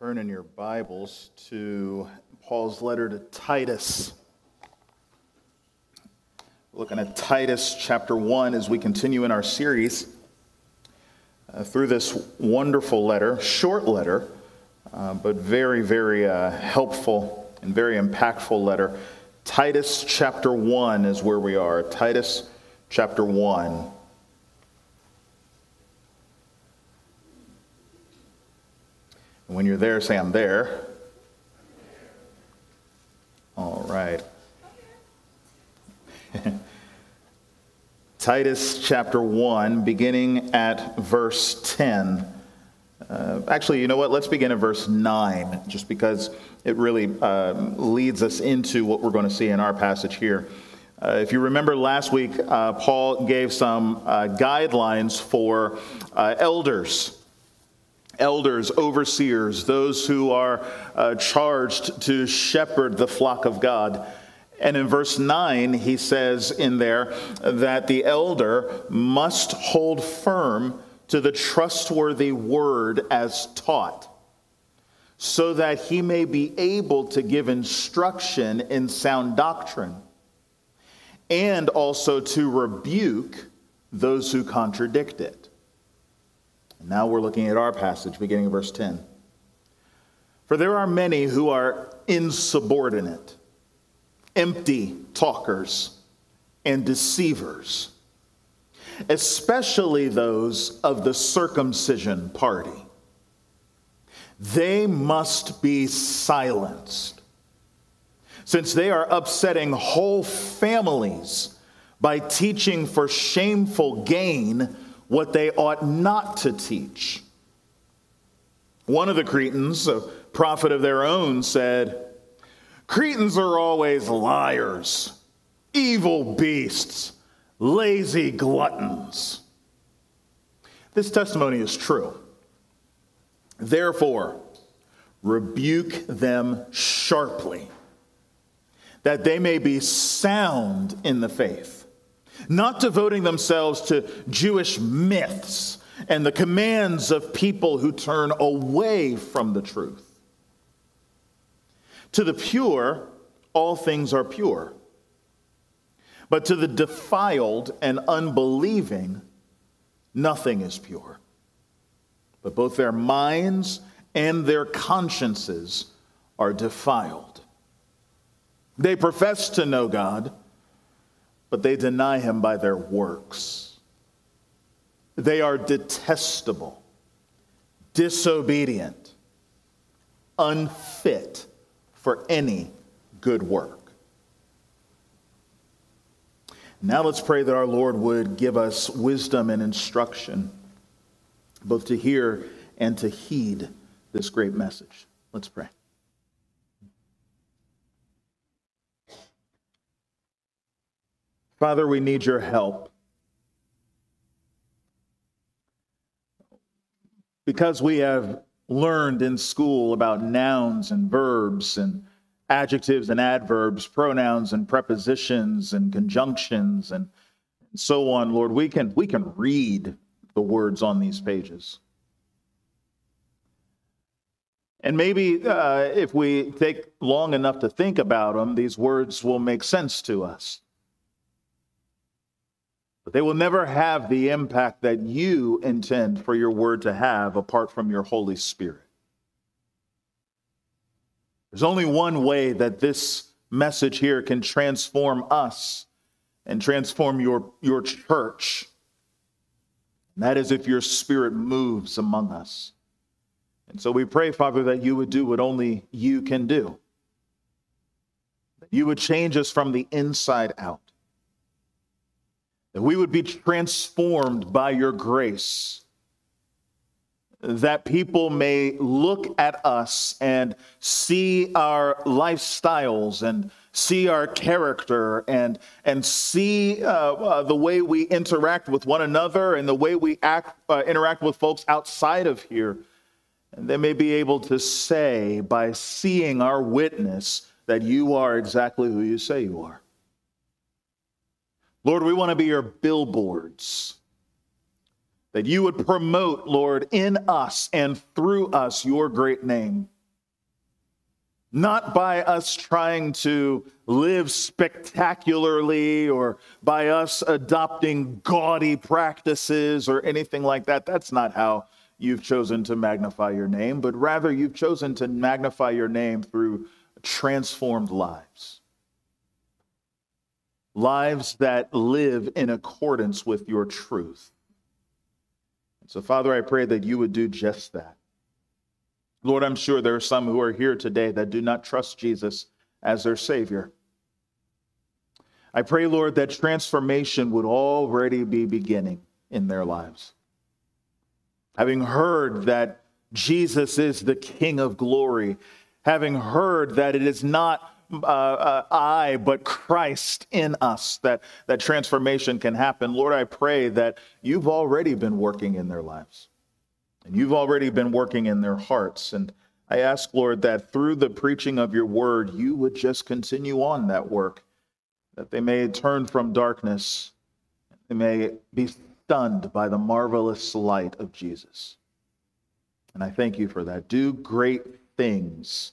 turn in your Bibles to Paul's letter to Titus. looking at Titus chapter 1 as we continue in our series uh, through this wonderful letter, short letter, uh, but very, very uh, helpful and very impactful letter. Titus chapter 1 is where we are. Titus chapter 1. And when you're there, say, I'm there. All right. Titus chapter 1, beginning at verse 10. Uh, actually, you know what? Let's begin at verse 9, just because it really uh, leads us into what we're going to see in our passage here. Uh, if you remember last week, uh, Paul gave some uh, guidelines for uh, elders elders, overseers, those who are uh, charged to shepherd the flock of God. And in verse 9, he says in there that the elder must hold firm to the trustworthy word as taught, so that he may be able to give instruction in sound doctrine, and also to rebuke those who contradict it. Now we're looking at our passage, beginning of verse 10. For there are many who are insubordinate, empty talkers, and deceivers, especially those of the circumcision party. They must be silenced, since they are upsetting whole families by teaching for shameful gain what they ought not to teach. One of the Cretans, a prophet of their own, said, Cretans are always liars, evil beasts, lazy gluttons. This testimony is true. Therefore, rebuke them sharply, that they may be sound in the faith not devoting themselves to Jewish myths and the commands of people who turn away from the truth. To the pure, all things are pure. But to the defiled and unbelieving, nothing is pure. But both their minds and their consciences are defiled. They profess to know God but they deny him by their works. They are detestable, disobedient, unfit for any good work. Now let's pray that our Lord would give us wisdom and instruction, both to hear and to heed this great message. Let's pray. Father, we need your help. Because we have learned in school about nouns and verbs and adjectives and adverbs, pronouns and prepositions and conjunctions and so on, Lord, we can, we can read the words on these pages. And maybe uh, if we take long enough to think about them, these words will make sense to us. But they will never have the impact that you intend for your word to have apart from your Holy Spirit. There's only one way that this message here can transform us and transform your, your church. And that is if your spirit moves among us. And so we pray, Father, that you would do what only you can do. That you would change us from the inside out that we would be transformed by your grace, that people may look at us and see our lifestyles and see our character and, and see uh, uh, the way we interact with one another and the way we act, uh, interact with folks outside of here. And they may be able to say by seeing our witness that you are exactly who you say you are. Lord, we want to be your billboards that you would promote, Lord, in us and through us your great name. Not by us trying to live spectacularly or by us adopting gaudy practices or anything like that. That's not how you've chosen to magnify your name, but rather you've chosen to magnify your name through transformed lives. Lives that live in accordance with your truth. So, Father, I pray that you would do just that. Lord, I'm sure there are some who are here today that do not trust Jesus as their Savior. I pray, Lord, that transformation would already be beginning in their lives. Having heard that Jesus is the King of glory, having heard that it is not uh, uh, I, but Christ in us, that, that transformation can happen. Lord, I pray that you've already been working in their lives and you've already been working in their hearts. And I ask, Lord, that through the preaching of your word, you would just continue on that work, that they may turn from darkness, they may be stunned by the marvelous light of Jesus. And I thank you for that. Do great things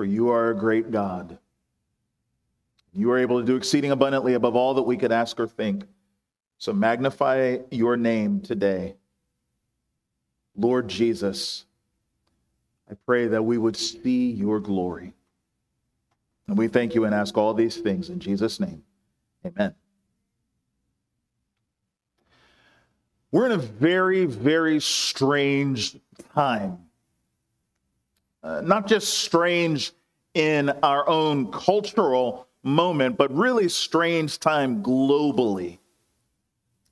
for you are a great God. You are able to do exceeding abundantly above all that we could ask or think. So magnify your name today. Lord Jesus, I pray that we would see your glory. And we thank you and ask all these things in Jesus' name. Amen. We're in a very, very strange time uh, not just strange in our own cultural moment, but really strange time globally.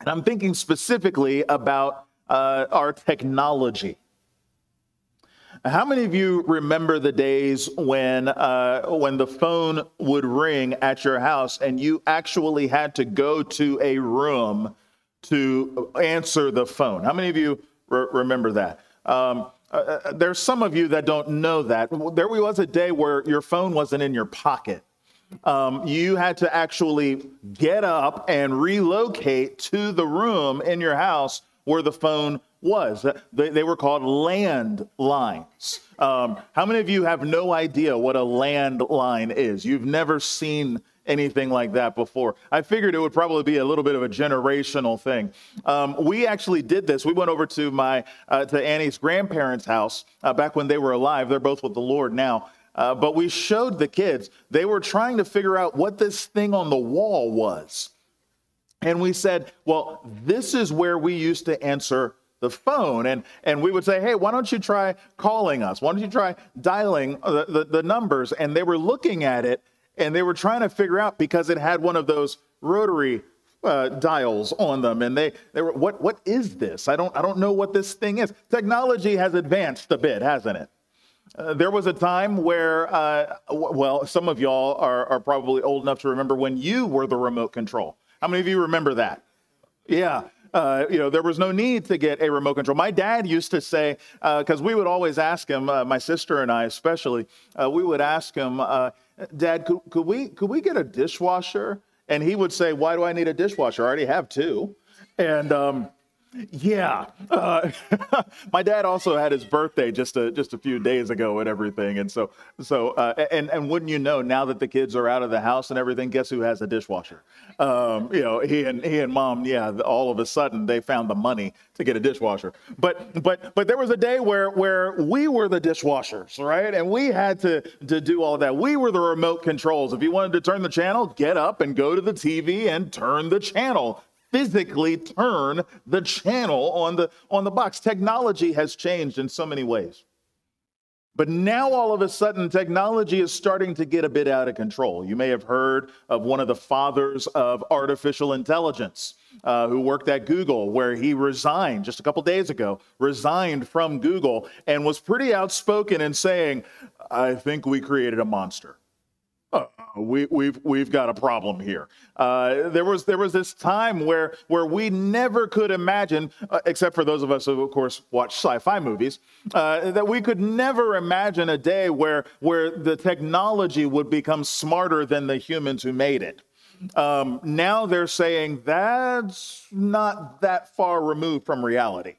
And I'm thinking specifically about uh, our technology. How many of you remember the days when uh, when the phone would ring at your house and you actually had to go to a room to answer the phone? How many of you re- remember that? Um, uh, uh, there's some of you that don't know that. There was a day where your phone wasn't in your pocket. Um, you had to actually get up and relocate to the room in your house where the phone was. They, they were called landlines. Um, how many of you have no idea what a landline is? You've never seen anything like that before. I figured it would probably be a little bit of a generational thing. Um, we actually did this. We went over to my uh, to Annie's grandparents' house uh, back when they were alive. They're both with the Lord now. Uh, but we showed the kids. They were trying to figure out what this thing on the wall was. And we said, well, this is where we used to answer the phone. And, and we would say, hey, why don't you try calling us? Why don't you try dialing the, the, the numbers? And they were looking at it and they were trying to figure out because it had one of those rotary uh, dials on them, and they they were what what is this? I don't I don't know what this thing is. Technology has advanced a bit, hasn't it? Uh, there was a time where, uh, well, some of y'all are, are probably old enough to remember when you were the remote control. How many of you remember that? Yeah. Uh, you know, there was no need to get a remote control. My dad used to say, because uh, we would always ask him, uh, my sister and I especially, uh, we would ask him, Dad, could, could, we, could we get a dishwasher? And he would say, Why do I need a dishwasher? I already have two. And um, yeah. Uh, my dad also had his birthday just a, just a few days ago and everything. And so, so uh, and, and wouldn't you know, now that the kids are out of the house and everything, guess who has a dishwasher? Um, you know, he and, he and mom, yeah, all of a sudden they found the money to get a dishwasher. But, but, but there was a day where, where we were the dishwashers, right? And we had to, to do all of that. We were the remote controls. If you wanted to turn the channel, get up and go to the TV and turn the channel physically turn the channel on the, on the box. Technology has changed in so many ways. But now, all of a sudden, technology is starting to get a bit out of control. You may have heard of one of the fathers of artificial intelligence uh, who worked at Google, where he resigned just a couple days ago, resigned from Google, and was pretty outspoken in saying, I think we created a monster we, we've we've got a problem here. Uh, there was there was this time where where we never could imagine, uh, except for those of us who of course watch sci-fi movies, uh, that we could never imagine a day where where the technology would become smarter than the humans who made it. um, now they're saying that's not that far removed from reality.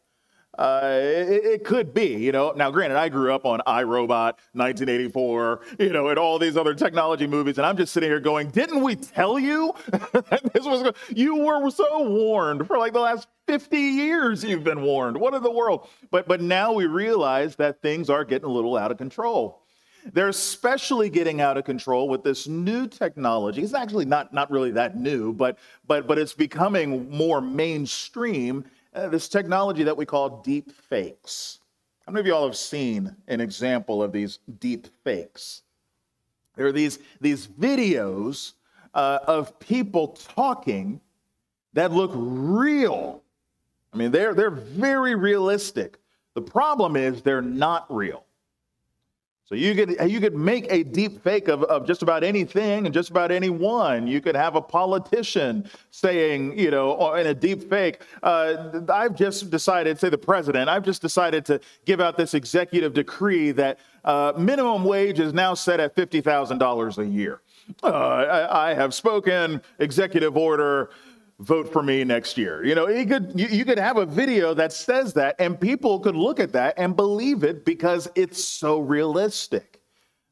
Uh, it, it, could be, you know. Now, granted, I grew up on iRobot, 1984, you know, and all these other technology movies, and I'm just sitting here going, "Didn't we tell you this was? You were so warned for like the last 50 years. You've been warned. What in the world?" But but now we realize that things are getting a little out of control. They're especially getting out of control with this new technology. It's actually not not really that new, but but but it's becoming more mainstream uh, this technology that we call deep fakes. How many of you all have seen an example of these deep fakes? There are these, these videos uh, of people talking that look real. I mean, they're, they're very realistic. The problem is they're not real. So you could you could make a deep fake of, of just about anything and just about anyone. You could have a politician saying, you know, in a deep fake, uh, I've just decided, say the president, I've just decided to give out this executive decree that uh, minimum wage is now set at fifty thousand dollars a year. Uh, I, I have spoken, executive order vote for me next year. You know, you could you, you, could have a video that says that and people could look at that and believe it because it's so realistic.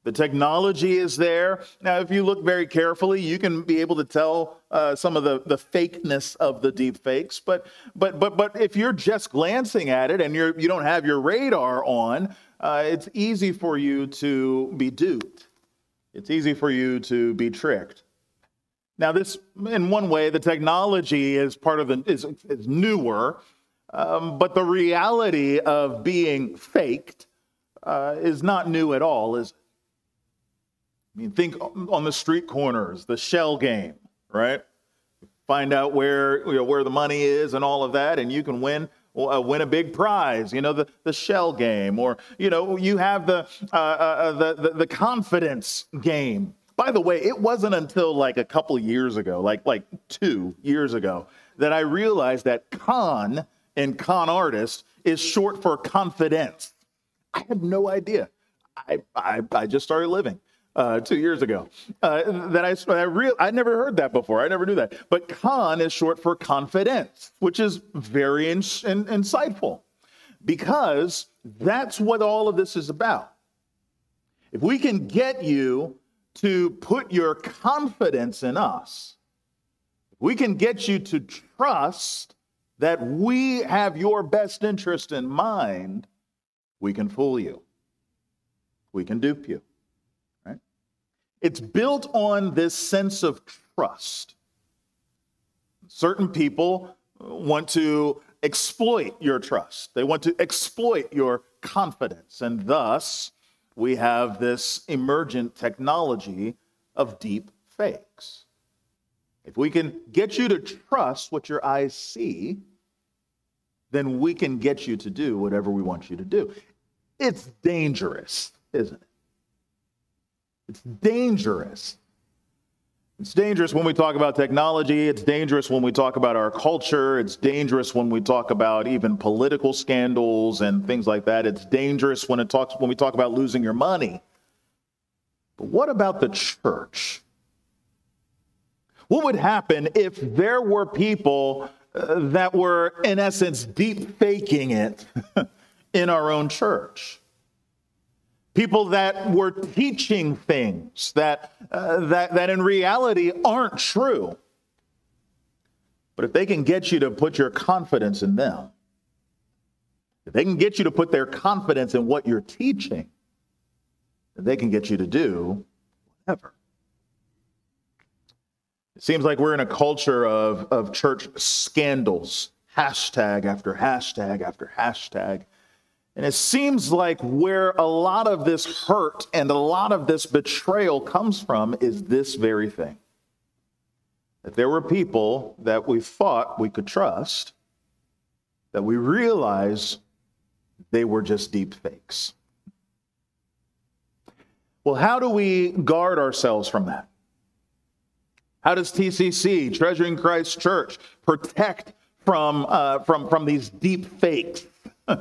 The technology is there. Now, if you look very carefully, you can be able to tell uh, some of the, the fakeness of the deep fakes. But but but but if you're just glancing at it and you're you don't have your radar on, uh, it's easy for you to be duped. It's easy for you to be tricked. Now, this, in one way, the technology is part of the is, is newer, um, but the reality of being faked uh, is not new at all, is? I mean, think on the street corners, the shell game, right? Find out where you know, where the money is and all of that, and you can win uh, win a big prize. You know, the, the shell game, or you know, you have the, uh, uh, uh the, the the confidence game by the way, it wasn't until like a couple years ago, like like two years ago, that I realized that con and con artist is short for confidence. I had no idea. I, I, I just started living uh, two years ago. Uh, that I I real I never heard that before. I never knew that. But con is short for confidence, which is very in, in, insightful because that's what all of this is about. If we can get you to put your confidence in us, we can get you to trust that we have your best interest in mind, we can fool you. We can dupe you. Right? It's built on this sense of trust. Certain people want to exploit your trust. They want to exploit your confidence and thus we have this emergent technology of deep fakes. If we can get you to trust what your eyes see, then we can get you to do whatever we want you to do. It's dangerous, isn't it? It's dangerous it's dangerous when we talk about technology. It's dangerous when we talk about our culture. It's dangerous when we talk about even political scandals and things like that. It's dangerous when it talks when we talk about losing your money. But what about the church? What would happen if there were people uh, that were, in essence, deep faking it in our own church? People that were teaching things that, uh, that, that in reality aren't true. But if they can get you to put your confidence in them, if they can get you to put their confidence in what you're teaching, they can get you to do whatever. It seems like we're in a culture of, of church scandals, hashtag after hashtag after hashtag. And it seems like where a lot of this hurt and a lot of this betrayal comes from is this very thing. That there were people that we thought we could trust, that we realized they were just deep fakes. Well, how do we guard ourselves from that? How does TCC, Treasuring Christ Church, protect from, uh, from, from these deep fakes?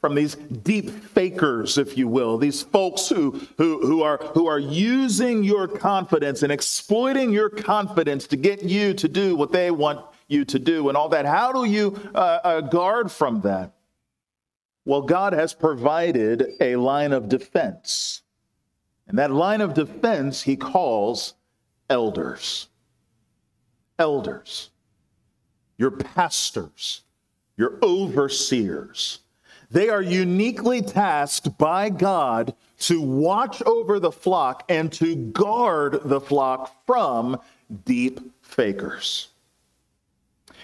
from these deep fakers, if you will, these folks who, who, who, are, who are using your confidence and exploiting your confidence to get you to do what they want you to do and all that. How do you uh, uh, guard from that? Well, God has provided a line of defense. And that line of defense he calls elders. Elders. Your pastors, your overseers they are uniquely tasked by God to watch over the flock and to guard the flock from deep fakers.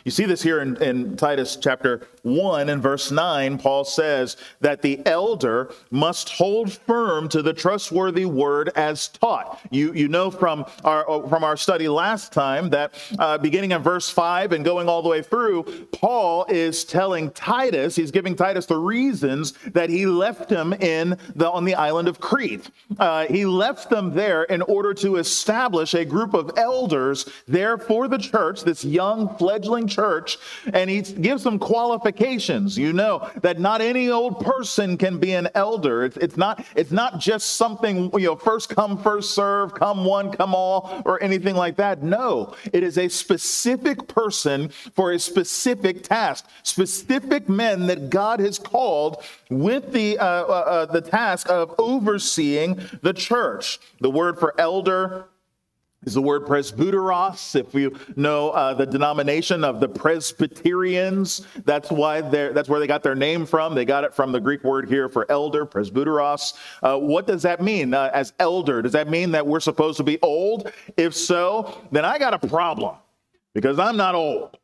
You see this here in, in, Titus chapter 1 and verse 9. Paul says that the elder must hold firm to the trustworthy word as taught. You, you know from our, from our study last time that uh, beginning in verse 5 and going all the way through, Paul is telling Titus, he's giving Titus the reasons that he left him in the, on the island of Crete. Uh, he left them there in order to establish a group of elders there for the church, this young fledgling church, and he gives some qualifications. You know that not any old person can be an elder. It's, it's not it's not just something you know first come first serve, come one come all, or anything like that. No, it is a specific person for a specific task. Specific men that God has called with the uh, uh, uh the task of overseeing the church. The word for elder is the word presbyteros. If you know uh, the denomination of the Presbyterians, that's why they—that's where they got their name from. They got it from the Greek word here for elder, presbyteros. Uh, what does that mean uh, as elder? Does that mean that we're supposed to be old? If so, then I got a problem because I'm not old.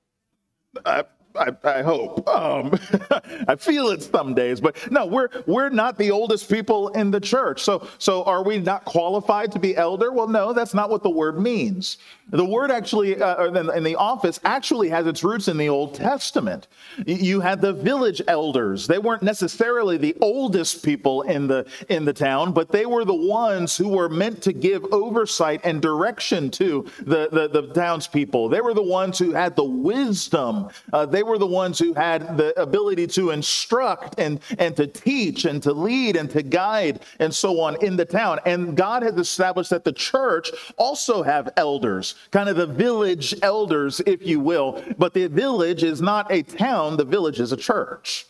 I hope. Um, I feel it some days, but no, we're we're not the oldest people in the church. So so are we not qualified to be elder? Well, no, that's not what the word means. The word actually uh, in the office actually has its roots in the Old Testament. You had the village elders. They weren't necessarily the oldest people in the in the town, but they were the ones who were meant to give oversight and direction to the the, the townspeople. They were the ones who had the wisdom. Uh, they were the ones who had the ability to instruct and, and to teach and to lead and to guide and so on in the town. And God has established that the church also have elders, kind of the village elders, if you will. But the village is not a town, the village is a church.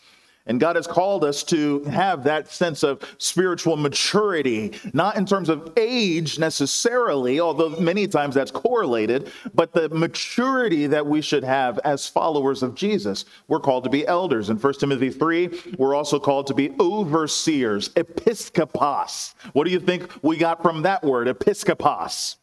And God has called us to have that sense of spiritual maturity, not in terms of age necessarily, although many times that's correlated, but the maturity that we should have as followers of Jesus. We're called to be elders. In 1 Timothy 3, we're also called to be overseers, episkopos. What do you think we got from that word, episkopos?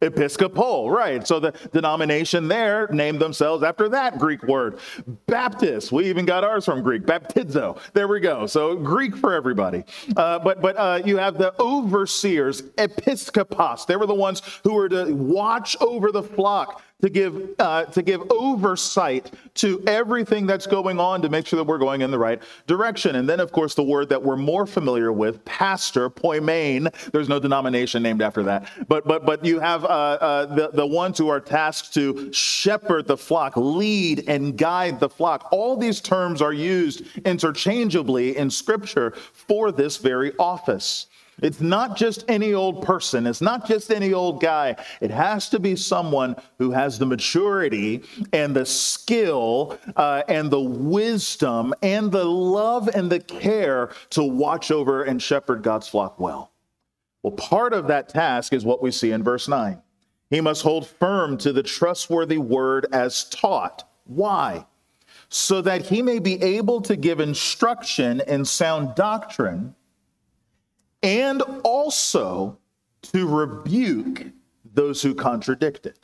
Episcopal, right. So the denomination there named themselves after that Greek word. Baptist, we even got ours from Greek, baptizo. There we go. So Greek for everybody. Uh, but but uh, you have the overseers, episkopos. They were the ones who were to watch over the flock, to give uh, to give oversight to everything that's going on to make sure that we're going in the right direction. And then, of course, the word that we're more familiar with, pastor, poimen. There's no denomination named after that, but but but you have uh, uh, the the ones who are tasked to shepherd the flock, lead and guide the flock. All these terms are used interchangeably in Scripture for this very office. It's not just any old person. It's not just any old guy. It has to be someone who has the maturity and the skill uh, and the wisdom and the love and the care to watch over and shepherd God's flock well. Well, part of that task is what we see in verse 9. He must hold firm to the trustworthy word as taught. Why? So that he may be able to give instruction in sound doctrine and also to rebuke those who contradict it.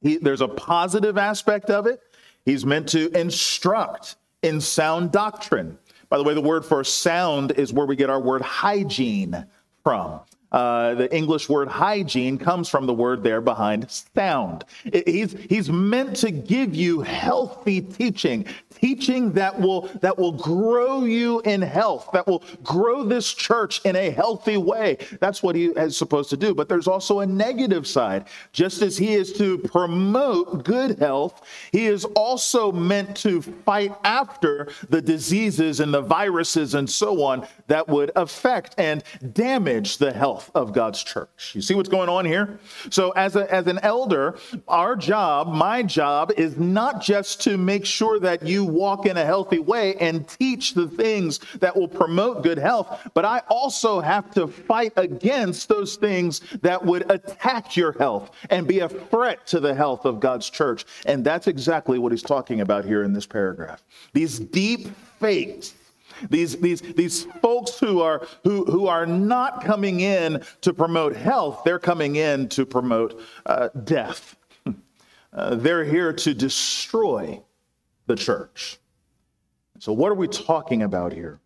He, there's a positive aspect of it. He's meant to instruct in sound doctrine. By the way, the word for sound is where we get our word hygiene from. Uh, the English word hygiene comes from the word there behind sound. he's, he's meant to give you healthy teaching, teaching that will, that will grow you in health, that will grow this church in a healthy way. That's what he is supposed to do. But there's also a negative side. Just as he is to promote good health, he is also meant to fight after the diseases and the viruses and so on that would affect and damage the health of God's church. You see what's going on here? So, as, a, as an elder, our job, my job, is not just to make sure that you walk in a healthy way and teach the things that will promote good health, but I also have to fight against those things that would attack your health and be a threat to the health of God's church. And that's exactly what he's talking about here in this paragraph. These deep fakes these, these, these folks who are, who, who are not coming in to promote health, they're coming in to promote uh, death. Uh, they're here to destroy the church. So, what are we talking about here?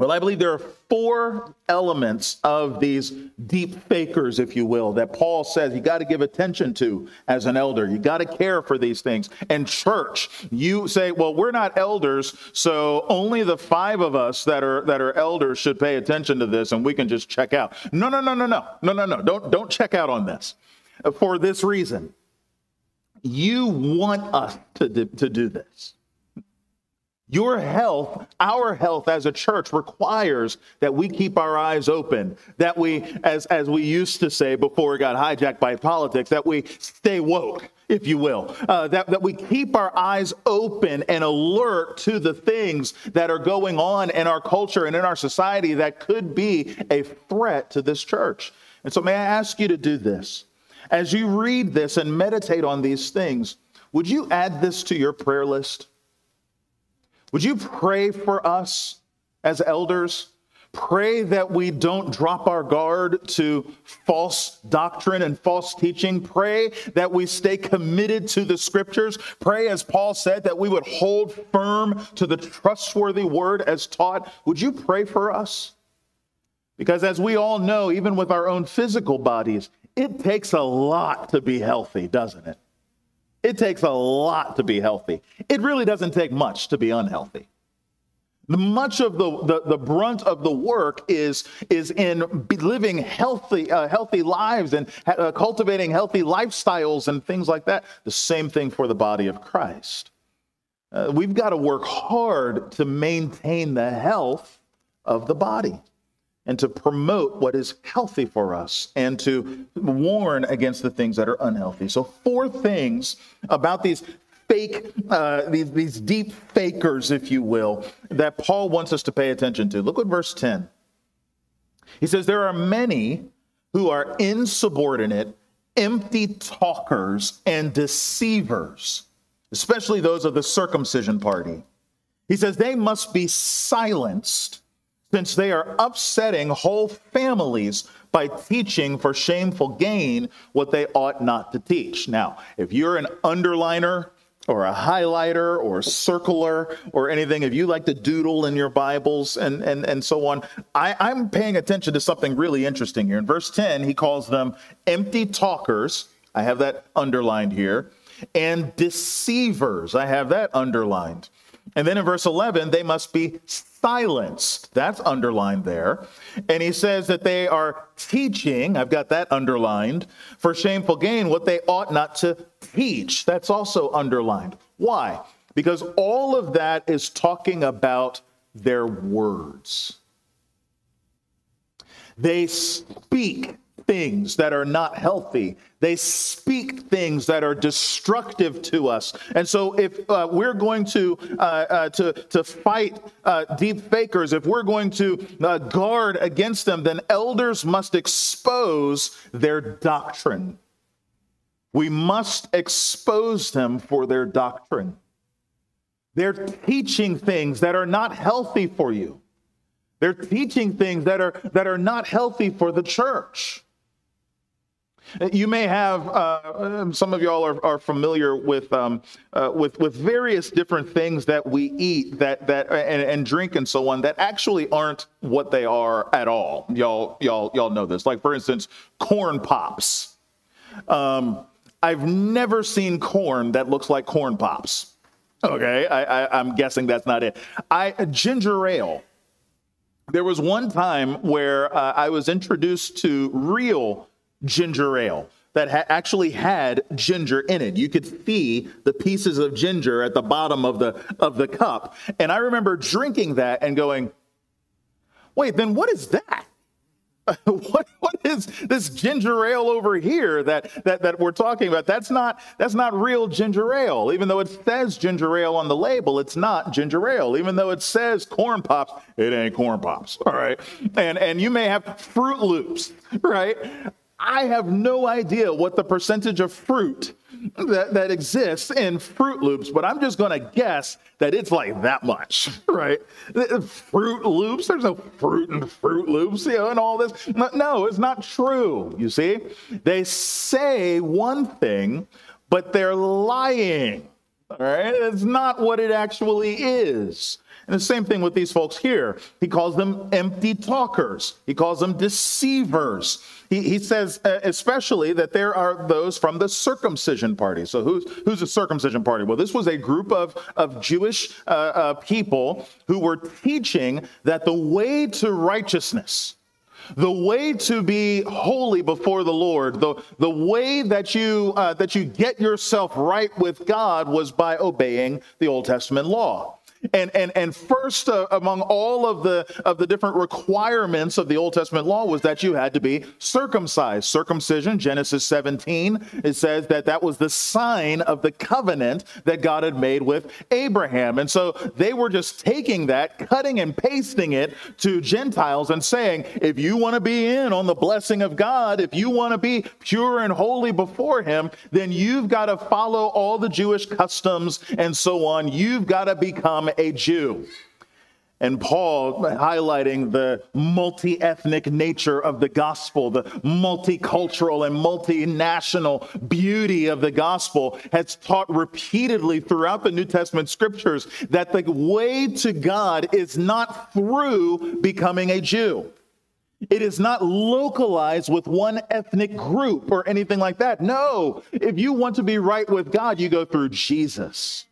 Well, I believe there are four elements of these deep fakers, if you will, that Paul says you got to give attention to as an elder. You got to care for these things. And church, you say, well, we're not elders, so only the five of us that are that are elders should pay attention to this, and we can just check out. No, no, no, no, no, no, no, no. Don't don't check out on this. For this reason, you want us to, to do this. Your health, our health as a church requires that we keep our eyes open, that we, as, as we used to say before we got hijacked by politics, that we stay woke, if you will, uh, that, that we keep our eyes open and alert to the things that are going on in our culture and in our society that could be a threat to this church. And so, may I ask you to do this? As you read this and meditate on these things, would you add this to your prayer list? Would you pray for us as elders? Pray that we don't drop our guard to false doctrine and false teaching. Pray that we stay committed to the scriptures. Pray, as Paul said, that we would hold firm to the trustworthy word as taught. Would you pray for us? Because as we all know, even with our own physical bodies, it takes a lot to be healthy, doesn't it? It takes a lot to be healthy. It really doesn't take much to be unhealthy. Much of the, the, the brunt of the work is, is in living healthy, uh, healthy lives and uh, cultivating healthy lifestyles and things like that. The same thing for the body of Christ. Uh, we've got to work hard to maintain the health of the body and to promote what is healthy for us and to warn against the things that are unhealthy. So, four things about these fake, uh, these, these deep fakers, if you will, that Paul wants us to pay attention to. Look at verse 10. He says, There are many who are insubordinate, empty talkers, and deceivers, especially those of the circumcision party. He says, They must be silenced since they are upsetting whole families by teaching for shameful gain what they ought not to teach. Now, if you're an underliner or a highlighter or a circler or anything, if you like to doodle in your Bibles and, and, and so on, I, I'm paying attention to something really interesting here. In verse 10, he calls them empty talkers. I have that underlined here. And deceivers. I have that underlined. And then in verse 11, they must be silenced. That's underlined there. And he says that they are teaching, I've got that underlined, for shameful gain, what they ought not to teach. That's also underlined. Why? Because all of that is talking about their words. They speak things that are not healthy. They speak things that are destructive to us. And so, if uh, we're going to, uh, uh, to, to fight uh, deep fakers, if we're going to uh, guard against them, then elders must expose their doctrine. We must expose them for their doctrine. They're teaching things that are not healthy for you. They're teaching things that are, that are not healthy for the church. You may have uh, some of y'all are, are familiar with um, uh, with with various different things that we eat that that and, and, drink and so on that actually aren't what they are at all. Y'all y'all y'all know this. Like for instance, corn pops. Um, I've never seen corn that looks like corn pops. Okay, I, I, I'm guessing that's not it. I ginger ale. There was one time where uh, I was introduced to real ginger ale that ha- actually had ginger in it. You could see the pieces of ginger at the bottom of the of the cup. And I remember drinking that and going, "Wait, then what is that?" what, what is this ginger ale over here that, that, that we're talking about? That's not, that's not real ginger ale. Even though it says ginger ale on the label, it's not ginger ale. Even though it says corn pops, it ain't corn pops. All right. And, and you may have Froot Loops, right? I have no idea what the percentage of fruit that, that exists in Froot Loops, but I'm just going to guess that it's like that much, right? Froot Loops, there's no fruit in Froot Loops, you know, and all this. No, it's not true, you see? They say one thing, but they're lying, all right? It's not what it actually is. And the same thing with these folks here. He calls them empty talkers, he calls them deceivers. He, he says, uh, especially, that there are those from the circumcision party. So, who's, who's the circumcision party? Well, this was a group of, of Jewish uh, uh, people who were teaching that the way to righteousness, the way to be holy before the Lord, the, the way that you, uh, that you get yourself right with God was by obeying the Old Testament law. And, and, and first uh, among all of the, of the different requirements of the Old Testament law was that you had to be circumcised. Circumcision, Genesis 17, it says that that was the sign of the covenant that God had made with Abraham. And so they were just taking that, cutting and pasting it to Gentiles and saying, if you want to be in on the blessing of God, if you want to be pure and holy before Him, then you've got to follow all the Jewish customs and so on. You've got to become a Jew. And Paul, highlighting the multi ethnic nature of the gospel, the multicultural and multinational beauty of the gospel, has taught repeatedly throughout the New Testament scriptures that the way to God is not through becoming a Jew. It is not localized with one ethnic group or anything like that. No, if you want to be right with God, you go through Jesus.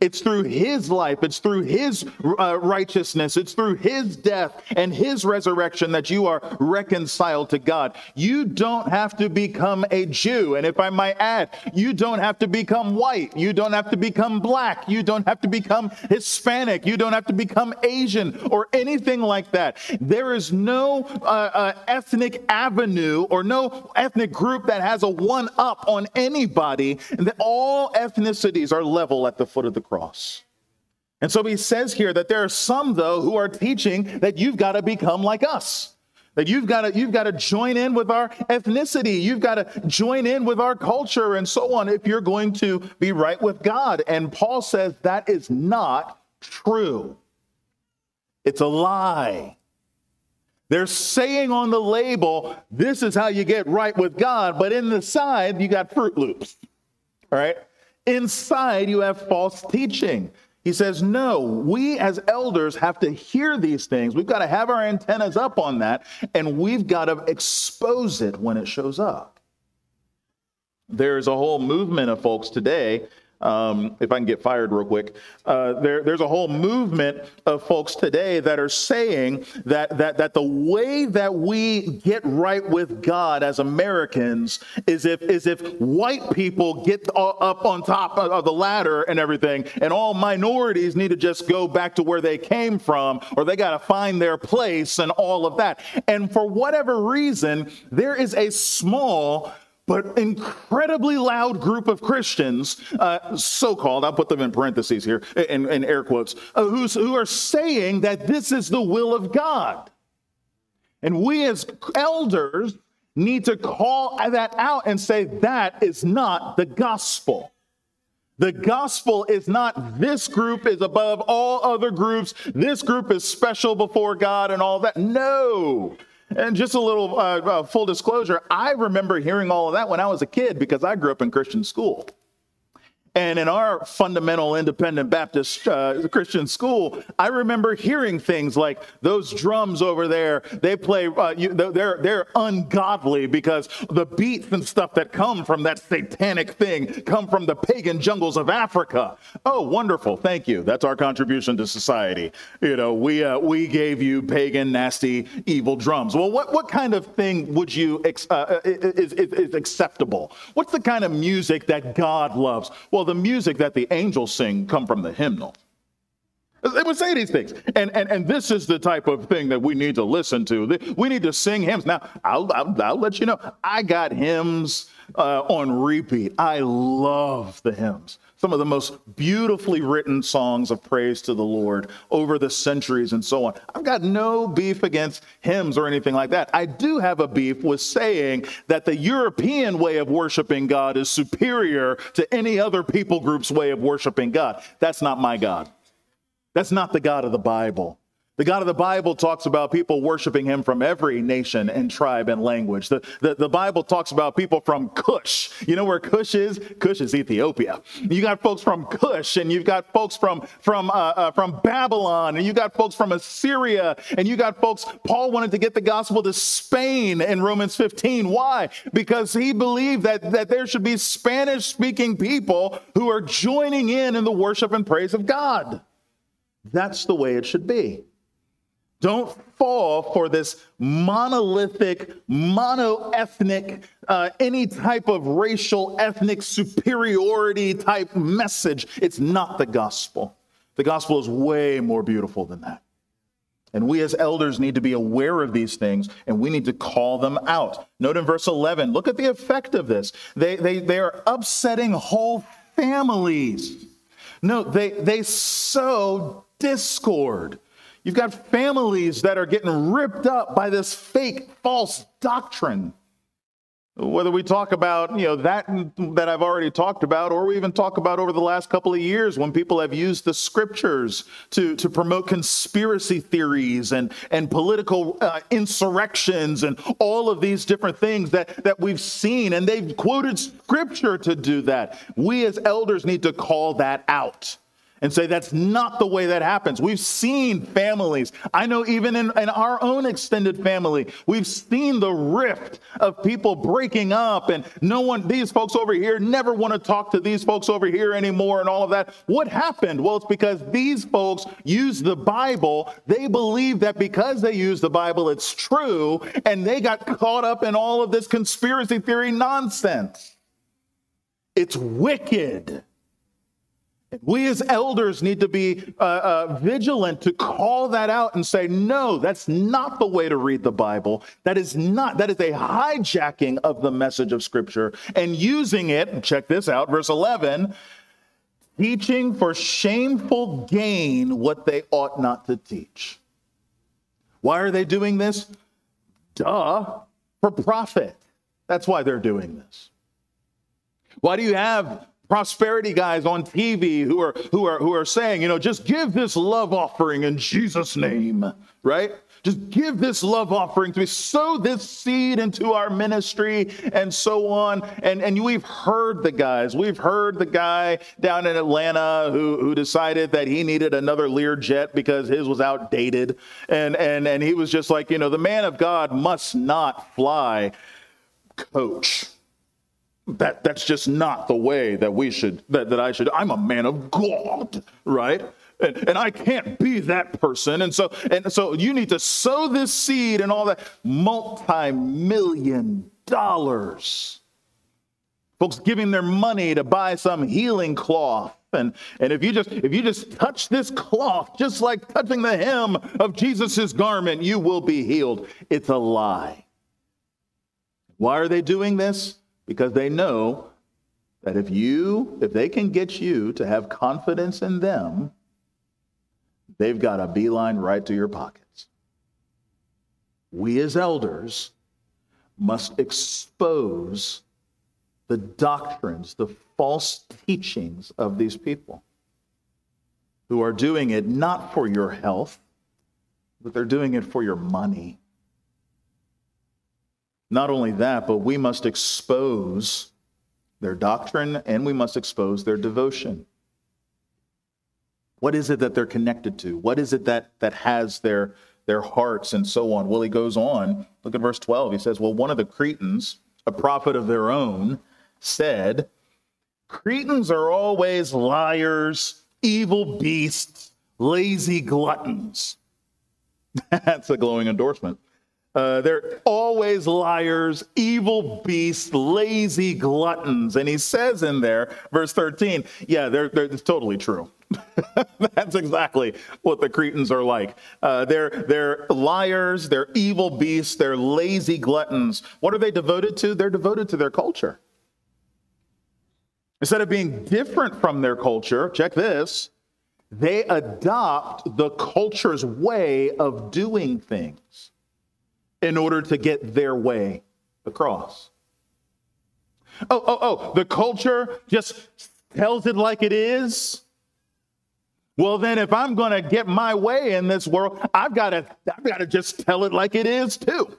It's through his life, it's through his uh, righteousness, it's through his death and his resurrection that you are reconciled to God. You don't have to become a Jew. And if I might add, you don't have to become white, you don't have to become black, you don't have to become Hispanic, you don't have to become Asian or anything like that. There is no uh, uh, ethnic avenue or no ethnic group that has a one up on anybody, all ethnicities are level at the foot of the the cross. And so he says here that there are some, though, who are teaching that you've got to become like us. That you've got to you've got to join in with our ethnicity, you've got to join in with our culture and so on if you're going to be right with God. And Paul says that is not true. It's a lie. They're saying on the label, this is how you get right with God, but in the side, you got Froot Loops. All right? Inside, you have false teaching. He says, No, we as elders have to hear these things. We've got to have our antennas up on that, and we've got to expose it when it shows up. There's a whole movement of folks today um, if I can get fired real quick, uh, there, there's a whole movement of folks today that are saying that, that, that the way that we get right with God as Americans is if, is if white people get up on top of the ladder and everything, and all minorities need to just go back to where they came from, or they got to find their place and all of that. And for whatever reason, there is a small but incredibly loud group of Christians, uh, so called, I'll put them in parentheses here, in, in air quotes, uh, who are saying that this is the will of God. And we as elders need to call that out and say that is not the gospel. The gospel is not this group is above all other groups, this group is special before God and all that. No. And just a little uh, full disclosure, I remember hearing all of that when I was a kid because I grew up in Christian school. And in our fundamental independent Baptist uh, Christian school, I remember hearing things like those drums over there, they play, uh, you, they're, they're ungodly because the beats and stuff that come from that satanic thing come from the pagan jungles of Africa. Oh, wonderful. Thank you. That's our contribution to society. You know, we, uh, we gave you pagan, nasty, evil drums. Well, what, what kind of thing would you, ex- uh, uh, is, is, is acceptable? What's the kind of music that God loves? Well, well, the music that the angels sing come from the hymnal. They would say these things. And, and, and this is the type of thing that we need to listen to. We need to sing hymns. Now, I'll, I'll, I'll let you know, I got hymns uh, on repeat. I love the hymns some of the most beautifully written songs of praise to the Lord over the centuries and so on. I've got no beef against hymns or anything like that. I do have a beef with saying that the European way of worshiping God is superior to any other people group's way of worshiping God. That's not my God. That's not the God of the Bible. The God of the Bible talks about people worshiping him from every nation and tribe and language. The, the, the, Bible talks about people from Cush. You know where Cush is? Cush is Ethiopia. You got folks from Cush, and you've got folks from, from, uh, uh, from Babylon, and you got folks from Assyria, and you got folks. Paul wanted to get the gospel to Spain in Romans 15. Why? Because he believed that, that there should be Spanish speaking people who are joining in in the worship and praise of God. That's the way it should be. Don't fall for this monolithic, mono-ethnic, uh, any type of racial, ethnic superiority type message. It's not the gospel. The gospel is way more beautiful than that. And we as elders need to be aware of these things and we need to call them out. Note in verse 11, look at the effect of this. They, they, they are upsetting whole families. No, they, they sow discord. You've got families that are getting ripped up by this fake, false doctrine. Whether we talk about, you know, that that I've already talked about, or we even talk about over the last couple of years when people have used the scriptures to, to promote conspiracy theories and, and political uh, insurrections and all of these different things that, that we've seen, and they've quoted scripture to do that. We as elders need to call that out and say that's not the way that happens. We've seen families, I know even in, in, our own extended family, we've seen the rift of people breaking up, and no one, these folks over here never want to talk to these folks over here anymore, and all of that. What happened? Well, it's because these folks use the Bible. They believe that because they use the Bible, it's true, and they got caught up in all of this conspiracy theory nonsense. It's wicked. We as elders need to be uh, uh, vigilant to call that out and say, no, that's not the way to read the Bible. That is not, that is a hijacking of the message of Scripture and using it, check this out, verse 11, teaching for shameful gain what they ought not to teach. Why are they doing this? Duh, for profit. That's why they're doing this. Why do you have prosperity guys on TV who are who are who are saying, you know, just give this love offering in Jesus' name, right? Just give this love offering to me, sow this seed into our ministry, and so on. And, and we've heard the guys. We've heard the guy down in Atlanta who, who decided that he needed another Learjet because his was outdated. And, and, and he was just like, you know, the man of God must not fly coach that that's just not the way that we should that, that i should i'm a man of god right? And, and i can't be that person. And so and so you need to sow this seed and all that. Multi-million dollars. Folks giving their money to buy some healing cloth. And, and if you just if you just touch this cloth just like touching the hem of jesus' garment you will be healed. It's a lie. Why are they doing this because they know that if you, if they can get you to have confidence in them, they've got a beeline right to your pockets. We as elders must expose the doctrines, the false teachings of these people who are doing it not for your health, but they're doing it for your money. Not only that, but we must expose their doctrine and we must expose their devotion. What is it that they're connected to? What is it that, that has their, their hearts and so on? Well, he goes on. Look at verse 12. He says, Well, one of the Cretans, a prophet of their own, said, Cretans are always liars, evil beasts, lazy gluttons. That's a glowing endorsement. Uh, they're always liars, evil beasts, lazy gluttons. And he says in there, verse 13, yeah, they're, they're, it's totally true. That's exactly what the Cretans are like. Uh, they're, they're liars, they're evil beasts, they're lazy gluttons. What are they devoted to? They're devoted to their culture. Instead of being different from their culture, check this, they adopt the culture's way of doing things in order to get their way across. Oh, oh, oh, the culture just tells it like it is. Well, then, if I'm going to get my way in this world, I've got to, I've got to just tell it like it is too,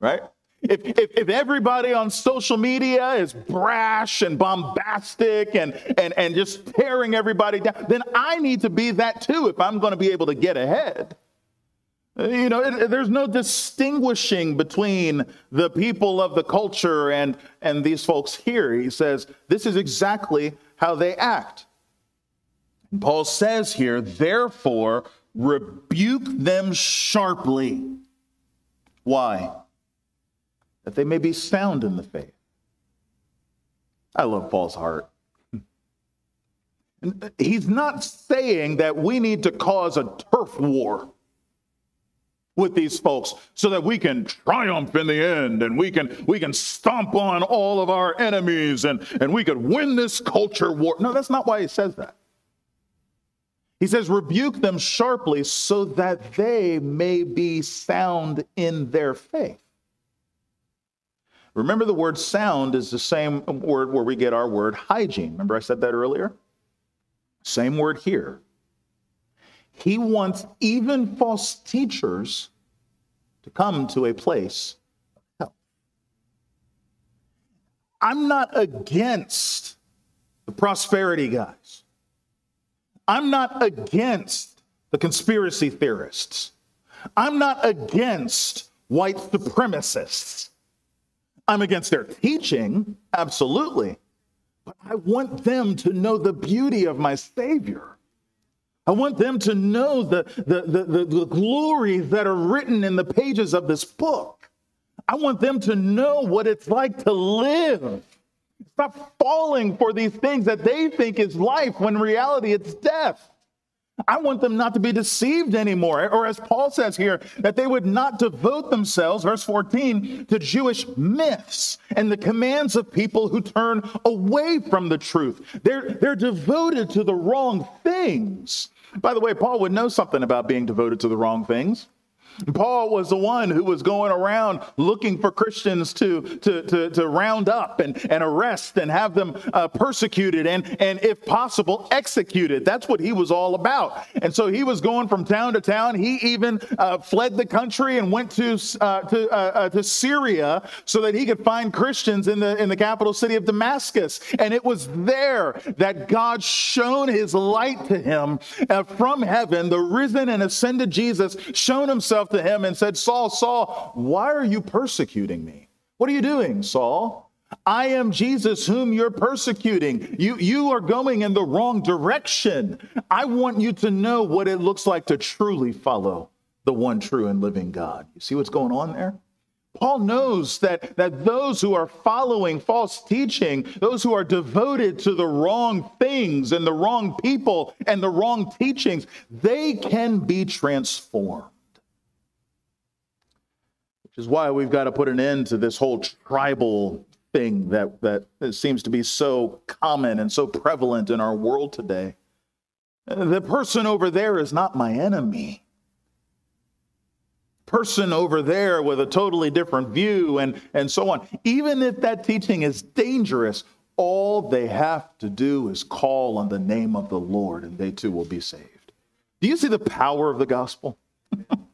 right? If, if, if, everybody on social media is brash and bombastic and, and, and just tearing everybody down, then I need to be that too if I'm going to be able to get ahead. You know, it, there's no distinguishing between the people of the culture and, and these folks here. He says this is exactly how they act. Paul says here, therefore, rebuke them sharply. Why? That they may be sound in the faith. I love Paul's heart. Uh, he's not saying that we need to cause a turf war with these folks so that we can triumph in the end and we can we can stomp on all of our enemies and and we could win this culture war. No that's not why he says that. He says rebuke them sharply so that they may be sound in their faith. Remember the word sound is the same word where we get our word hygiene. Remember i said that earlier? Same word here he wants even false teachers to come to a place of health. I'm not against the prosperity guys. I'm not against the conspiracy theorists. I'm not against white supremacists. I'm against their teaching, absolutely. But I want them to know the beauty of my Savior. I want them to know the, the, the, the, the glories that are written in the pages of this book. I want them to know what it's like to live. Stop falling for these things that they think is life when reality it's death. I want them not to be deceived anymore. Or as Paul says here, that they would not devote themselves, verse 14, to Jewish myths and the commands of people who turn away from the truth. They're, they're devoted to the wrong things. By the way, Paul would know something about being devoted to the wrong things. Paul was the one who was going around looking for Christians to, to, to, to round up and, and arrest and have them uh, persecuted and, and, if possible, executed. That's what he was all about. And so he was going from town to town. He even uh, fled the country and went to, uh, to, uh, uh, to Syria so that he could find Christians in the, in the capital city of Damascus. And it was there that God shone his light to him uh, from heaven. The risen and ascended Jesus shone himself to him and said, Saul, Saul, why are you persecuting me? What are you doing, Saul? I am Jesus whom you're persecuting. You, you are going in the wrong direction. I want you to know what it looks like to truly follow the one true and living God. You see what's going on there? Paul knows that, that those who are following false teaching, those who are devoted to the wrong things and the wrong people and the wrong teachings, they can be transformed is why we've got to put an end to this whole tribal thing that, that seems to be so common and so prevalent in our world today. The person over there is not my enemy. Person over there with a totally different view and, and so on. Even if that teaching is dangerous, all they have to do is call on the name of the Lord and they too will be saved. Do you see the power of the gospel?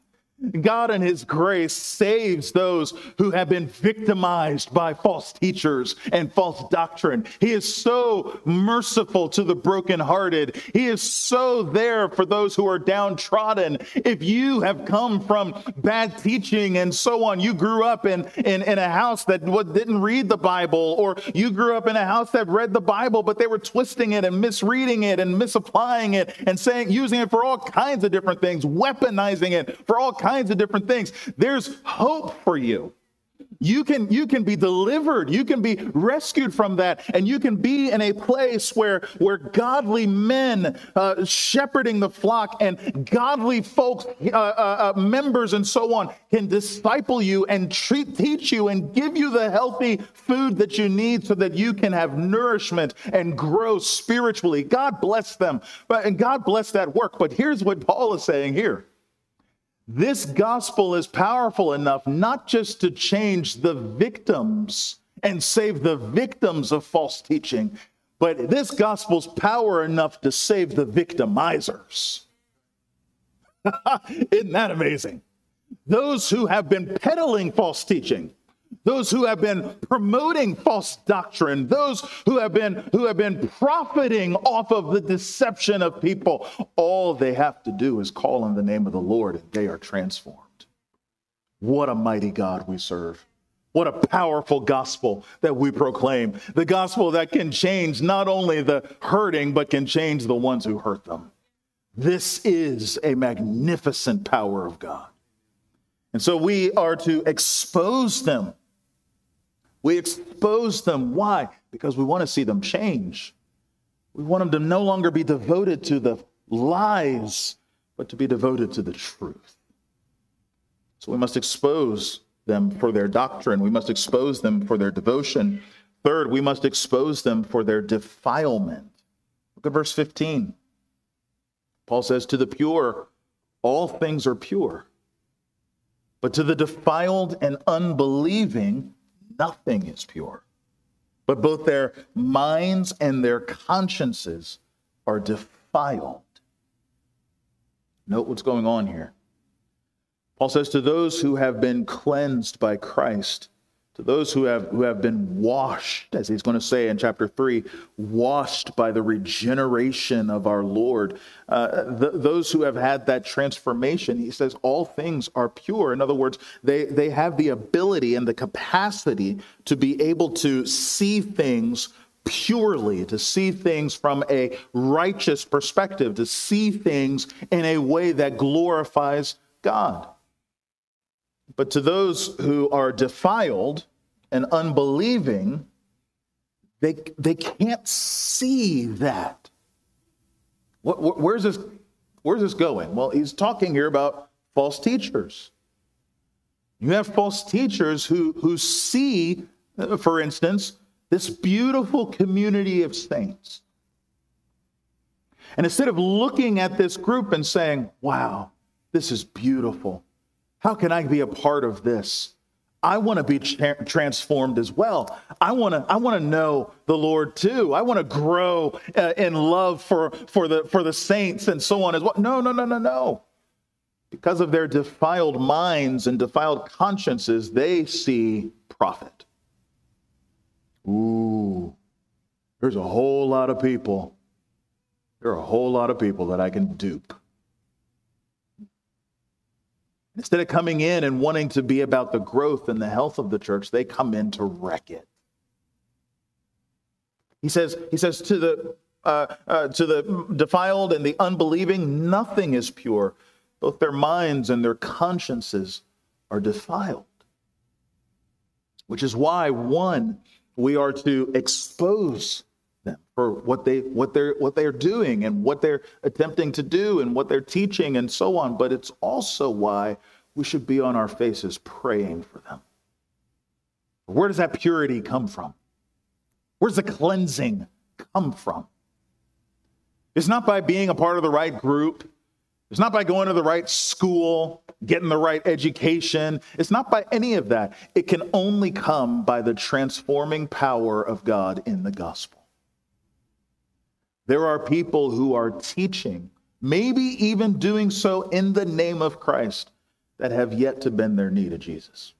God in his grace saves those who have been victimized by false teachers and false doctrine. He is so merciful to the brokenhearted. He is so there for those who are downtrodden. If you have come from bad teaching and so on, you grew up in, in, in a house that didn't read the Bible, or you grew up in a house that read the Bible, but they were twisting it and misreading it and misapplying it and saying, using it for all kinds of different things, weaponizing it for all kinds of different things. There's hope for you. You can, you can be delivered. You can be rescued from that. And you can be in a place where, where godly men uh, shepherding the flock and godly folks, uh, uh, uh, members, and so on, can disciple you and treat, teach you and give you the healthy food that you need so that you can have nourishment and grow spiritually. God bless them. But, and God bless that work. But here's what Paul is saying here. This gospel is powerful enough not just to change the victims and save the victims of false teaching, but this gospel's power enough to save the victimizers. Isn't that amazing? Those who have been peddling false teaching, those who have been promoting false doctrine, those who have been who have been profiting off of the deception of people, all they have to do is call on the name of the Lord and they are transformed. What a mighty God we serve. What a powerful gospel that we proclaim. The gospel that can change not only the hurting, but can change the ones who hurt them. This is a magnificent power of God. And so we are to expose them we expose them. Why? Because we want to see them change. We want them to no longer be devoted to the lies, but to be devoted to the truth. So we must expose them for their doctrine. We must expose them for their devotion. Third, we must expose them for their defilement. Look at verse 15. Paul says, To the pure, all things are pure. But to the defiled and unbelieving, nothing is pure. But both their minds and their consciences are defiled. Note what's going on here. Paul says, To those who have been cleansed by Christ, to those who have, who have been washed, as he's going to say in chapter 3, washed by the regeneration of our Lord, uh, th- those who have had that transformation, he says, all things are pure. In other words, they, they have the ability and the capacity to be able to see things purely, to see things from a righteous perspective, to see things in a way that glorifies God. But to those who are defiled and unbelieving, they, they can't see that. What, where's, this, where's this going? Well, he's talking here about false teachers. You have false teachers who, who see, uh, for instance, this beautiful community of saints. And instead of looking at this group and saying, wow, this is beautiful, how can I be a part of this? I want to be tra- transformed as well. I want to I want to know the Lord too. I want to grow uh, in love for for the for the saints and so on as well. No, no, no, no, no. Because of their defiled minds and defiled consciences, they see profit. Ooh. There's a whole lot of people. There are a whole lot of people that I can dupe. Instead of coming in and wanting to be about the growth and the health of the church, they come in to wreck it. He says, he says to the uh, uh, to the defiled and the unbelieving, nothing is pure. Both their minds and their consciences are defiled. Which is why, one, we are to expose for what they what they're what they're doing and what they're attempting to do and what they're teaching and so on. But it's also why we should be on our faces praying for them. Where does that purity come from? Where's the cleansing come from? It's not by being a part of the right group. It's not by going to the right school, getting the right education. It's not by any of that. It can only come by the transforming power of God in the gospel. There are people who are teaching, maybe even doing so in the name of Christ, that have yet to bend their knee to Jesus.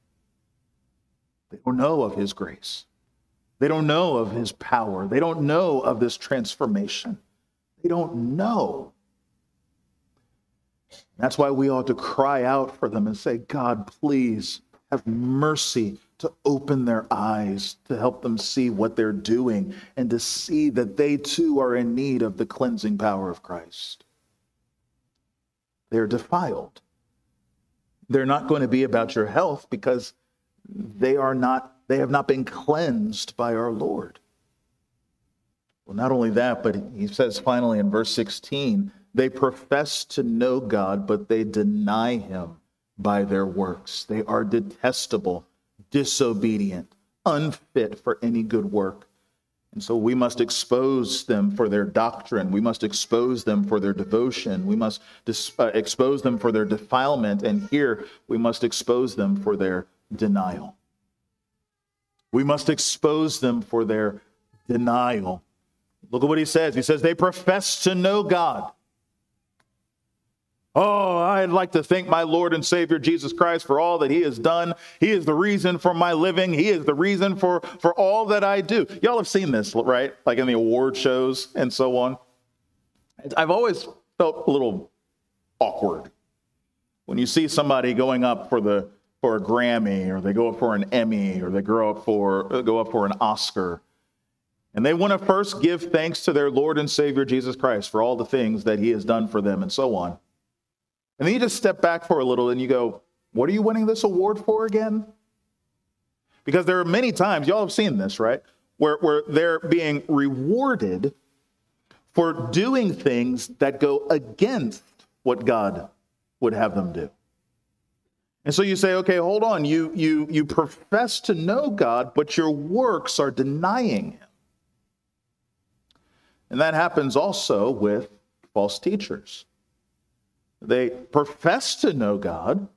They don't know of his grace. They don't know of his power. They don't know of this transformation. They don't know. That's why we ought to cry out for them and say, God, please have mercy to open their eyes, to help them see what they're doing, and to see that they too are in need of the cleansing power of Christ. They're defiled. They're not going to be about your health because they are not they have not been cleansed by our Lord. Well, not only that, but he says finally in verse 16, they profess to know God, but they deny him by their works. They are detestable, disobedient, unfit for any good work. And so we must expose them for their doctrine. We must expose them for their devotion. We must dis- uh, expose them for their defilement. And here we must expose them for their denial. We must expose them for their denial. Look at what he says. He says, They profess to know God. Oh, I'd like to thank my Lord and Savior Jesus Christ for all that He has done. He is the reason for my living. He is the reason for, for all that I do. Y'all have seen this, right? Like in the award shows and so on. I've always felt a little awkward when you see somebody going up for the for a Grammy or they go up for an Emmy or they go up for go up for an Oscar. And they want to first give thanks to their Lord and Savior Jesus Christ for all the things that he has done for them and so on. And then you just step back for a little and you go, What are you winning this award for again? Because there are many times, y'all have seen this, right? Where, where they're being rewarded for doing things that go against what God would have them do. And so you say, okay, hold on. You, you, you profess to know God, but your works are denying Him. And that happens also with false teachers. They profess to know God.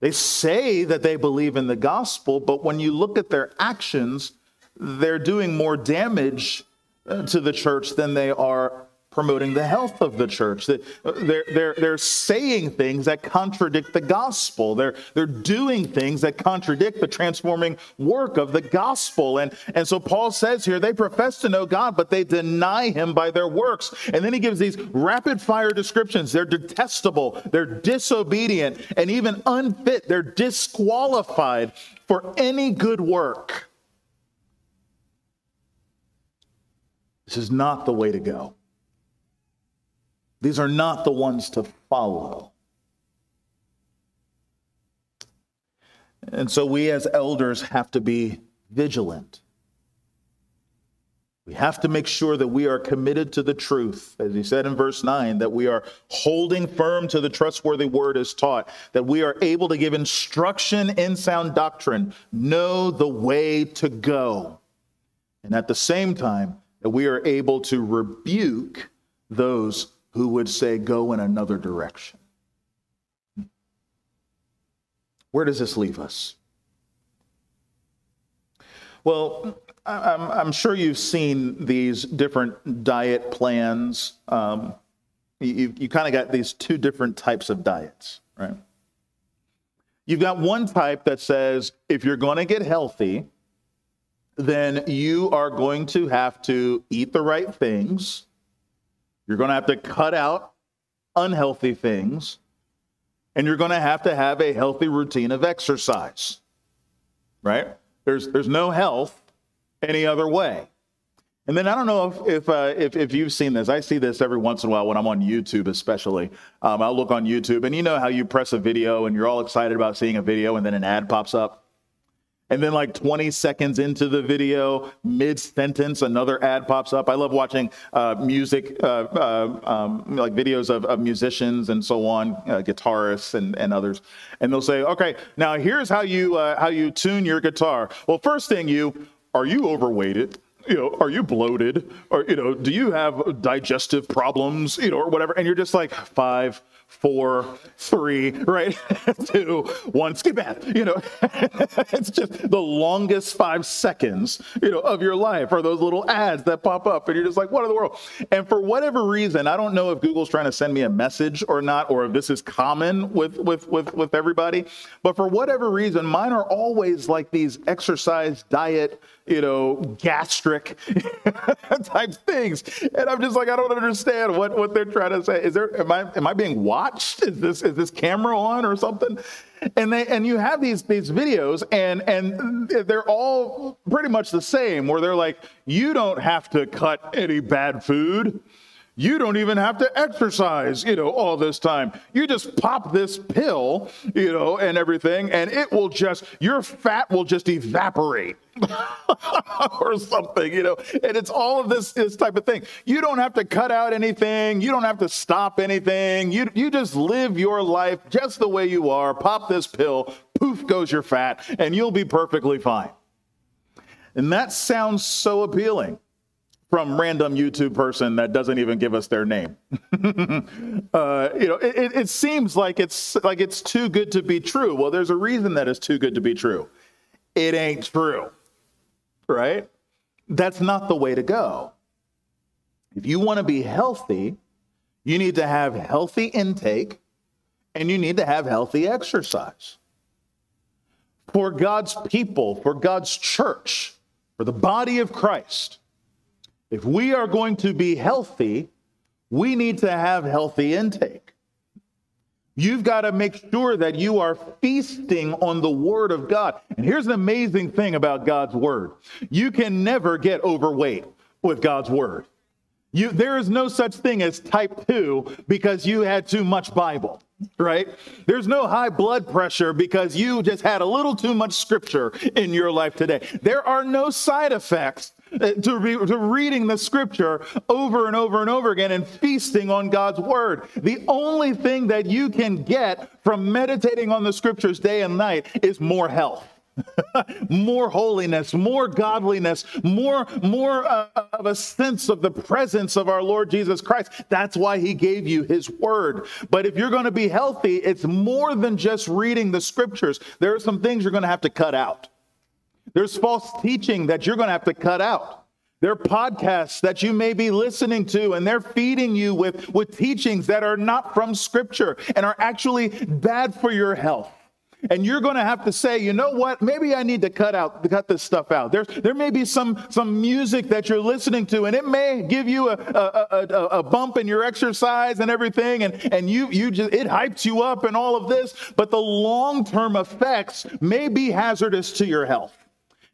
They say that they believe in the gospel, but when you look at their actions, they're doing more damage uh, to the church than they are promoting the health of the church. Uh, they're, they're, they're saying things that contradict the gospel. They're, they're doing things that contradict the transforming work of the gospel. And, and so Paul says here, they profess to know God, but they deny him by their works. And then he gives these rapid fire descriptions. They're detestable, they're disobedient, and even unfit. They're disqualified for any good work. This is not the way to go. These are not the ones to follow. And so we as elders have to be vigilant. We have to make sure that we are committed to the truth, as he said in verse 9, that we are holding firm to the trustworthy word as taught, that we are able to give instruction in sound doctrine, know the way to go. And at the same time, that we are able to rebuke those who would say, go in another direction. Where does this leave us? Well, I'm, I'm sure you've seen these different diet plans. Um, you, you kind of got these two different types of diets, right? You've got one type that says if you're going to get healthy, then you are going to have to eat the right things you're going to have to cut out unhealthy things, and you're going to have to have a healthy routine of exercise. Right? There's, there's no health any other way. And then I don't know if if, uh, if, if you've seen this. I see this every once in a while when I'm on YouTube, especially. Um, I'll look on YouTube, and you know how you press a video and you're all excited about seeing a video, and then an ad pops up. And then, like 20 seconds into the video, mid sentence, another ad pops up. I love watching uh, music, uh, uh, um, like videos of, of, musicians and so on, uh, guitarists and, and others. And they'll say, okay, now here's how you, uh, how you tune your guitar. Well, first thing you, are you overweighted? you know, are you bloated? Or, you know, do you have digestive problems, you know, or whatever? And you're just like, five, four, three, right? Two, one, skip ahead. You know, it's just the longest five seconds, you know, of your life are those little ads that pop up, and you're just like, what in the world? And for whatever reason, I don't know if Google's trying to send me a message or not, or if this is common with with with with everybody. But for whatever reason, mine are always like these exercise, diet, you know, gastric type things. And I'm just like, I don't understand what, what they're trying to say. Is there am I am I being watched? Is this is this camera on or something? And they and you have these these videos and and they're all pretty much the same where they're like, you don't have to cut any bad food. You don't even have to exercise, you know, all this time. You just pop this pill, you know, and everything, and it will just, your fat will just evaporate or something, you know. And it's all of this, this type of thing. You don't have to cut out anything. You don't have to stop anything. You, you just live your life just the way you are. Pop this pill, poof goes your fat, and you'll be perfectly fine. And that sounds so appealing from random YouTube person that doesn't even give us their name. uh, you know, it, it seems like it's like it's too good to be true. Well, there's a reason that it's too good to be true. It ain't true, right? That's not the way to go. If you want to be healthy, you need to have healthy intake and you need to have healthy exercise. For God's people, for God's church, for the body of Christ, if we are going to be healthy, we need to have healthy intake. You've got to make sure that you are feasting on the Word of God. And here's an amazing thing about God's Word you can never get overweight with God's Word. You, there is no such thing as type 2 because you had too much Bible, right? There's no high blood pressure because you just had a little too much scripture in your life today. There are no side effects to, re- to reading the scripture over and over and over again and feasting on God's word. The only thing that you can get from meditating on the scriptures day and night is more health. more holiness, more godliness, more more uh, of a sense of the presence of our Lord Jesus Christ. That's why he gave you his word. But if you're going to be healthy, it's more than just reading the scriptures. There are some things you're going to have to cut out. There's false teaching that you're going to have to cut out. There are podcasts that you may be listening to, and they're feeding you with, with teachings that are not from Scripture and are actually bad for your health. And you're going to have to say, you know what? Maybe I need to cut out, cut this stuff out. There's, there may be some, some music that you're listening to, and it may give you a, a, a, a bump in your exercise and everything, and, and you, you just, it hypes you up and all of this, but the long-term effects may be hazardous to your health.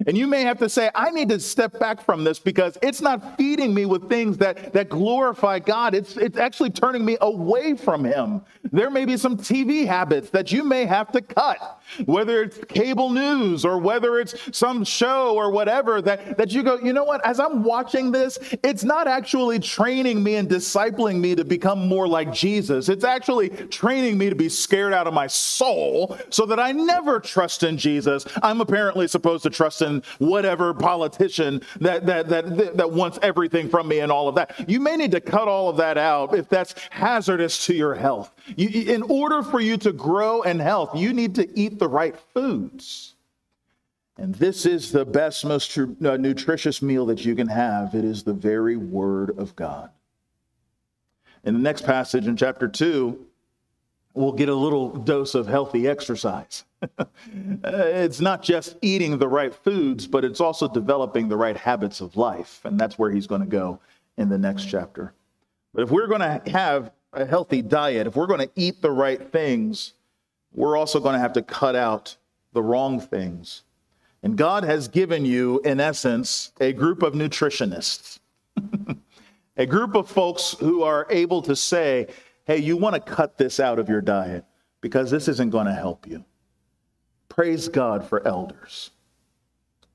And you may have to say, I need to step back from this because it's not feeding me with things that, that glorify God. It's, it's actually turning me away from Him. There may be some TV habits that you may have to cut, whether it's cable news or whether it's some show or whatever, that, that you go, you know what, as I'm watching this, it's not actually training me and discipling me to become more like Jesus. It's actually training me to be scared out of my soul so that I never trust in Jesus. I'm apparently supposed to trust in whatever politician that, that, that, that wants everything from me and all of that. You may need to cut all of that out if that's hazardous to your health. You, in order for you to grow in health, you need to eat the right foods. And this is the best, most tr- uh, nutritious meal that you can have. It is the very Word of God. In the next passage in chapter 2, we'll get a little dose of healthy exercise. it's not just eating the right foods, but it's also developing the right habits of life. And that's where he's going to go in the next chapter. But if we're going to have a healthy diet, if we're going to eat the right things, we're also going to have to cut out the wrong things. And God has given you, in essence, a group of nutritionists, a group of folks who are able to say, hey, you want to cut this out of your diet because this isn't going to help you. Praise God for elders.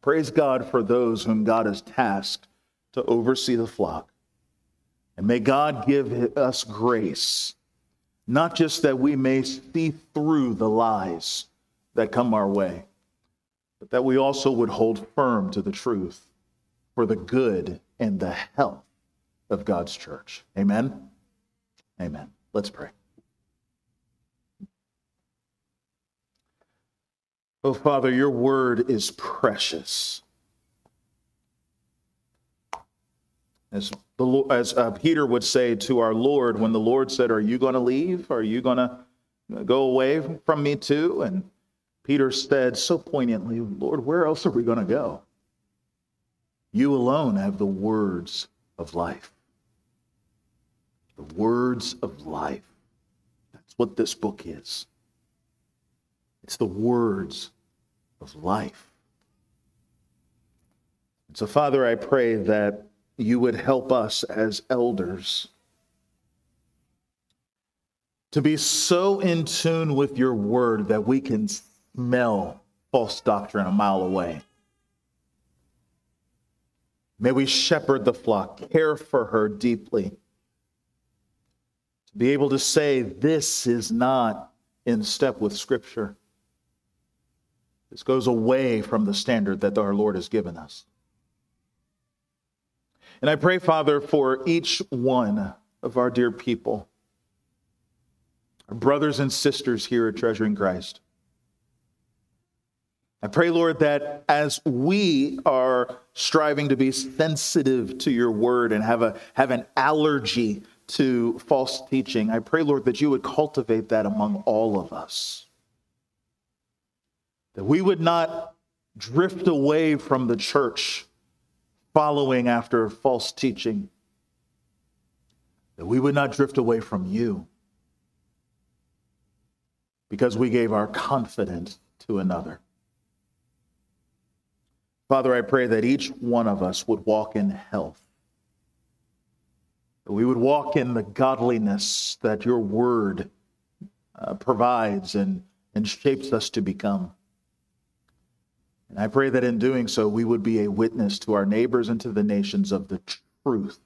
Praise God for those whom God has tasked to oversee the flock. And may God give us grace, not just that we may see through the lies that come our way, but that we also would hold firm to the truth for the good and the health of God's church. Amen? Amen. Let's pray. Oh, Father, your word is precious. As, the, as uh, Peter would say to our Lord when the Lord said, Are you going to leave? Are you going to go away from me too? And Peter said so poignantly, Lord, where else are we going to go? You alone have the words of life. The words of life. That's what this book is. It's the words of life. And so, Father, I pray that you would help us as elders to be so in tune with your word that we can smell false doctrine a mile away. May we shepherd the flock, care for her deeply. To be able to say, this is not in step with Scripture. This goes away from the standard that our Lord has given us. And I pray, Father, for each one of our dear people, our brothers and sisters here at Treasuring Christ. I pray, Lord, that as we are striving to be sensitive to your word and have, a, have an allergy to false teaching, I pray, Lord, that you would cultivate that among all of us. That we would not drift away from the church following after false teaching, that we would not drift away from you because we gave our confidence to another. Father, I pray that each one of us would walk in health, that we would walk in the godliness that your word uh, provides and, and shapes us to become. And I pray that in doing so, we would be a witness to our neighbors and to the nations of the truth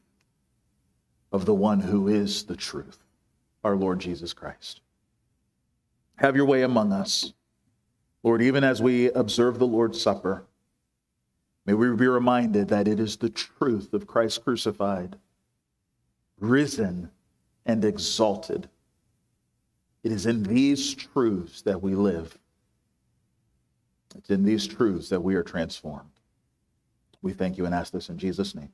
of the one who is the truth, our Lord Jesus Christ. Have your way among us. Lord, even as we observe the Lord's Supper, may we be reminded that it is the truth of Christ crucified, risen, and exalted. It is in these truths that we live. It's in these truths that we are transformed. We thank you and ask this in Jesus' name.